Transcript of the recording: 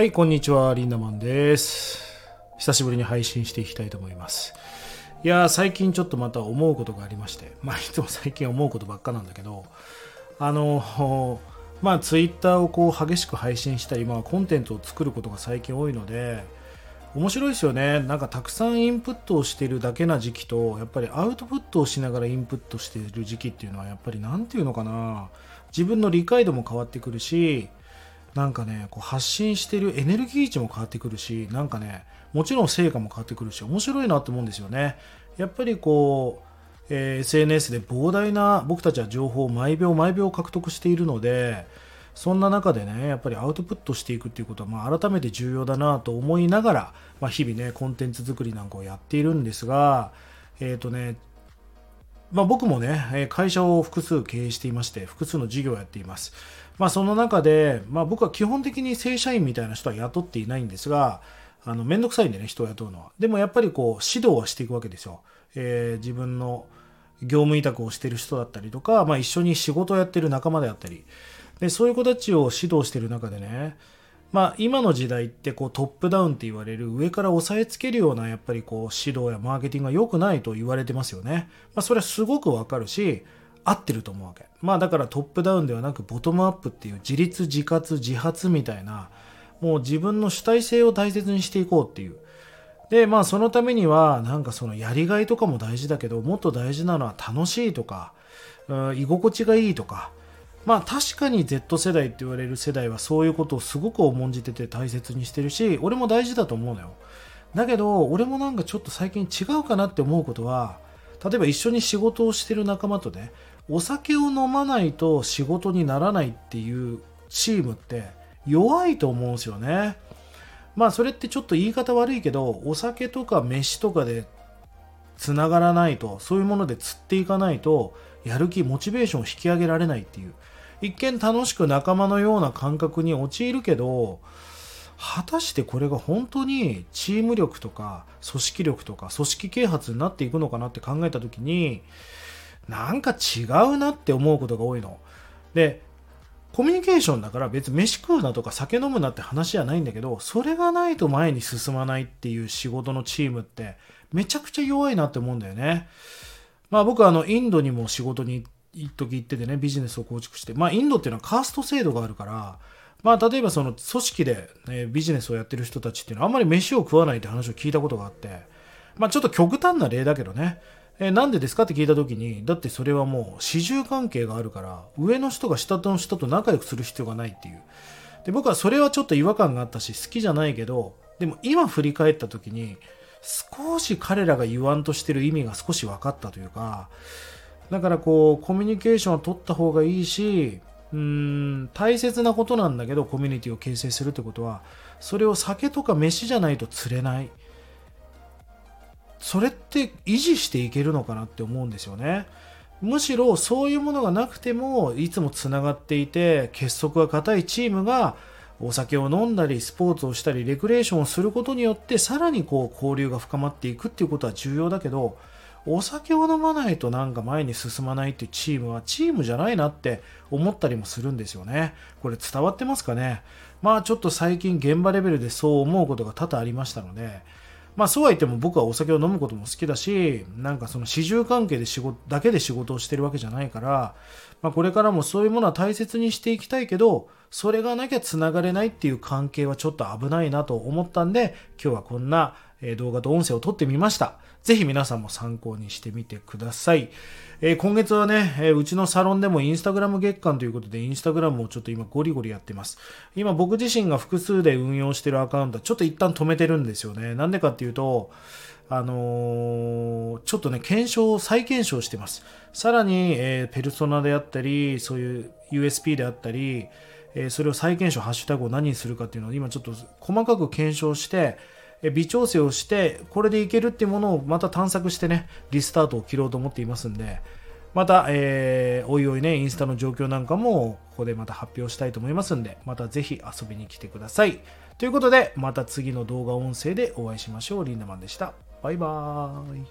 はい、こんにちは、リンダマンです。久しぶりに配信していきたいと思います。いやー、最近ちょっとまた思うことがありまして、まあ、いつも最近思うことばっかなんだけど、あの、まあ、ツイッターをこう激しく配信したり、まあ、コンテンツを作ることが最近多いので、面白いですよね。なんかたくさんインプットをしているだけな時期と、やっぱりアウトプットをしながらインプットしている時期っていうのは、やっぱりなんていうのかな、自分の理解度も変わってくるし、なんかね、こう発信してるエネルギー値も変わってくるし、なんかね、もちろん成果も変わってくるし、面白いなと思うんですよね。やっぱりこう、えー SNS で膨大な僕たちは情報を毎秒毎秒獲得しているので、そんな中でね、やっぱりアウトプットしていくっていうことは、まあ、改めて重要だなと思いながら、まあ、日々ね、コンテンツ作りなんかをやっているんですが、えっ、とね、まあ、僕もね、会社を複数経営していまして、複数の事業をやっています。まあ、その中で、まあ、僕は基本的に正社員みたいな人は雇っていないんですが、あの、めんどくさいんでね、人を雇うのは。でもやっぱりこう、指導はしていくわけですよ。えー自分の業務委託をしている人だったりとか、まあ、一緒に仕事をやってる仲間であったり、で、そういう子たちを指導してる中でね、まあ、今の時代ってこうトップダウンって言われる上から押さえつけるようなやっぱりこう指導やマーケティングが良くないと言われてますよね。まあ、それはすごくわかるし、合ってると思うわけ。まあだからトップダウンではなくボトムアップっていう自立自活自発みたいな、もう自分の主体性を大切にしていこうっていう。で、まあそのためにはなんかそのやりがいとかも大事だけど、もっと大事なのは楽しいとか、うん居心地がいいとか、まあ確かに Z 世代って言われる世代はそういうことをすごく重んじてて大切にしてるし、俺も大事だと思うのよ。だけど、俺もなんかちょっと最近違うかなって思うことは、例えば一緒に仕事をしてる仲間とね、お酒を飲まないと仕事にならないっていうチームって弱いと思うんですよね。まあそれってちょっと言い方悪いけど、お酒とか飯とかでつながらないと、そういうもので釣っていかないと、やる気、モチベーションを引き上げられないっていう。一見楽しく仲間のような感覚に陥るけど、果たしてこれが本当にチーム力とか組織力とか組織啓発になっていくのかなって考えた時になんか違うなって思うことが多いの。でコミュニケーションだから別に飯食うなとか酒飲むなって話じゃないんだけどそれがないと前に進まないっていう仕事のチームってめちゃくちゃ弱いなって思うんだよね。まあ僕はあのインドにも仕事に行って一時行っててねビジネスを構築して。まあインドっていうのはカースト制度があるからまあ例えばその組織で、ね、ビジネスをやってる人たちっていうのはあんまり飯を食わないって話を聞いたことがあって。まあちょっと極端な例だけどね。えなんでですかって聞いた時にだってそれはもう始終関係があるから上の人が下の人と仲良くする必要がないっていう。で僕はそれはちょっと違和感があったし好きじゃないけどでも今振り返った時に少し彼らが言わんとしてる意味が少し分かったというかだからこうコミュニケーションを取った方がいいしうん大切なことなんだけどコミュニティを形成するってことはそれを酒とか飯じゃないと釣れない。それって維持していけるのかなって思うんですよね。むしろそういうものがなくてもいつもつながっていて結束が固いチームがお酒を飲んだりスポーツをしたりレクレーションをすることによってさらにこう交流が深まっていくっていうことは重要だけどお酒を飲まないとなんか前に進まないっていうチームはチームじゃないなって思ったりもするんですよね。これ伝わってますかね？まあちょっと最近現場レベルでそう思うことが多々ありましたので、まあそうは言っても僕はお酒を飲むことも好きだし、なんかその始終関係で仕事、だけで仕事をしてるわけじゃないから、まあこれからもそういうものは大切にしていきたいけど、それがなきゃ繋がれないっていう関係はちょっと危ないなと思ったんで、今日はこんなえ動画と音声を撮ってみました。ぜひ皆さんも参考にしてみてください。えー今月はね、えーうちのサロンでもインスタグラム月間ということで、インスタグラムをちょっと今ゴリゴリやってます。今僕自身が複数で運用してるアカウントはちょっと一旦止めてるんですよね。なんでかっていうと、あのーちょっとね、検証を、再検証してます。さらに、えペルソナであったり、そういう USP であったり、えそれを再検証、ハッシュタグを何にするかっていうのを今ちょっと細かく検証して、微調整をして、これでいけるっていうものをまた探索してね、リスタートを切ろうと思っていますんで、また、えーおいおいね、インスタの状況なんかも、ここでまた発表したいと思いますんで、またぜひ遊びに来てください。ということで、また次の動画音声でお会いしましょう。リンダマンでした。バイバーイ。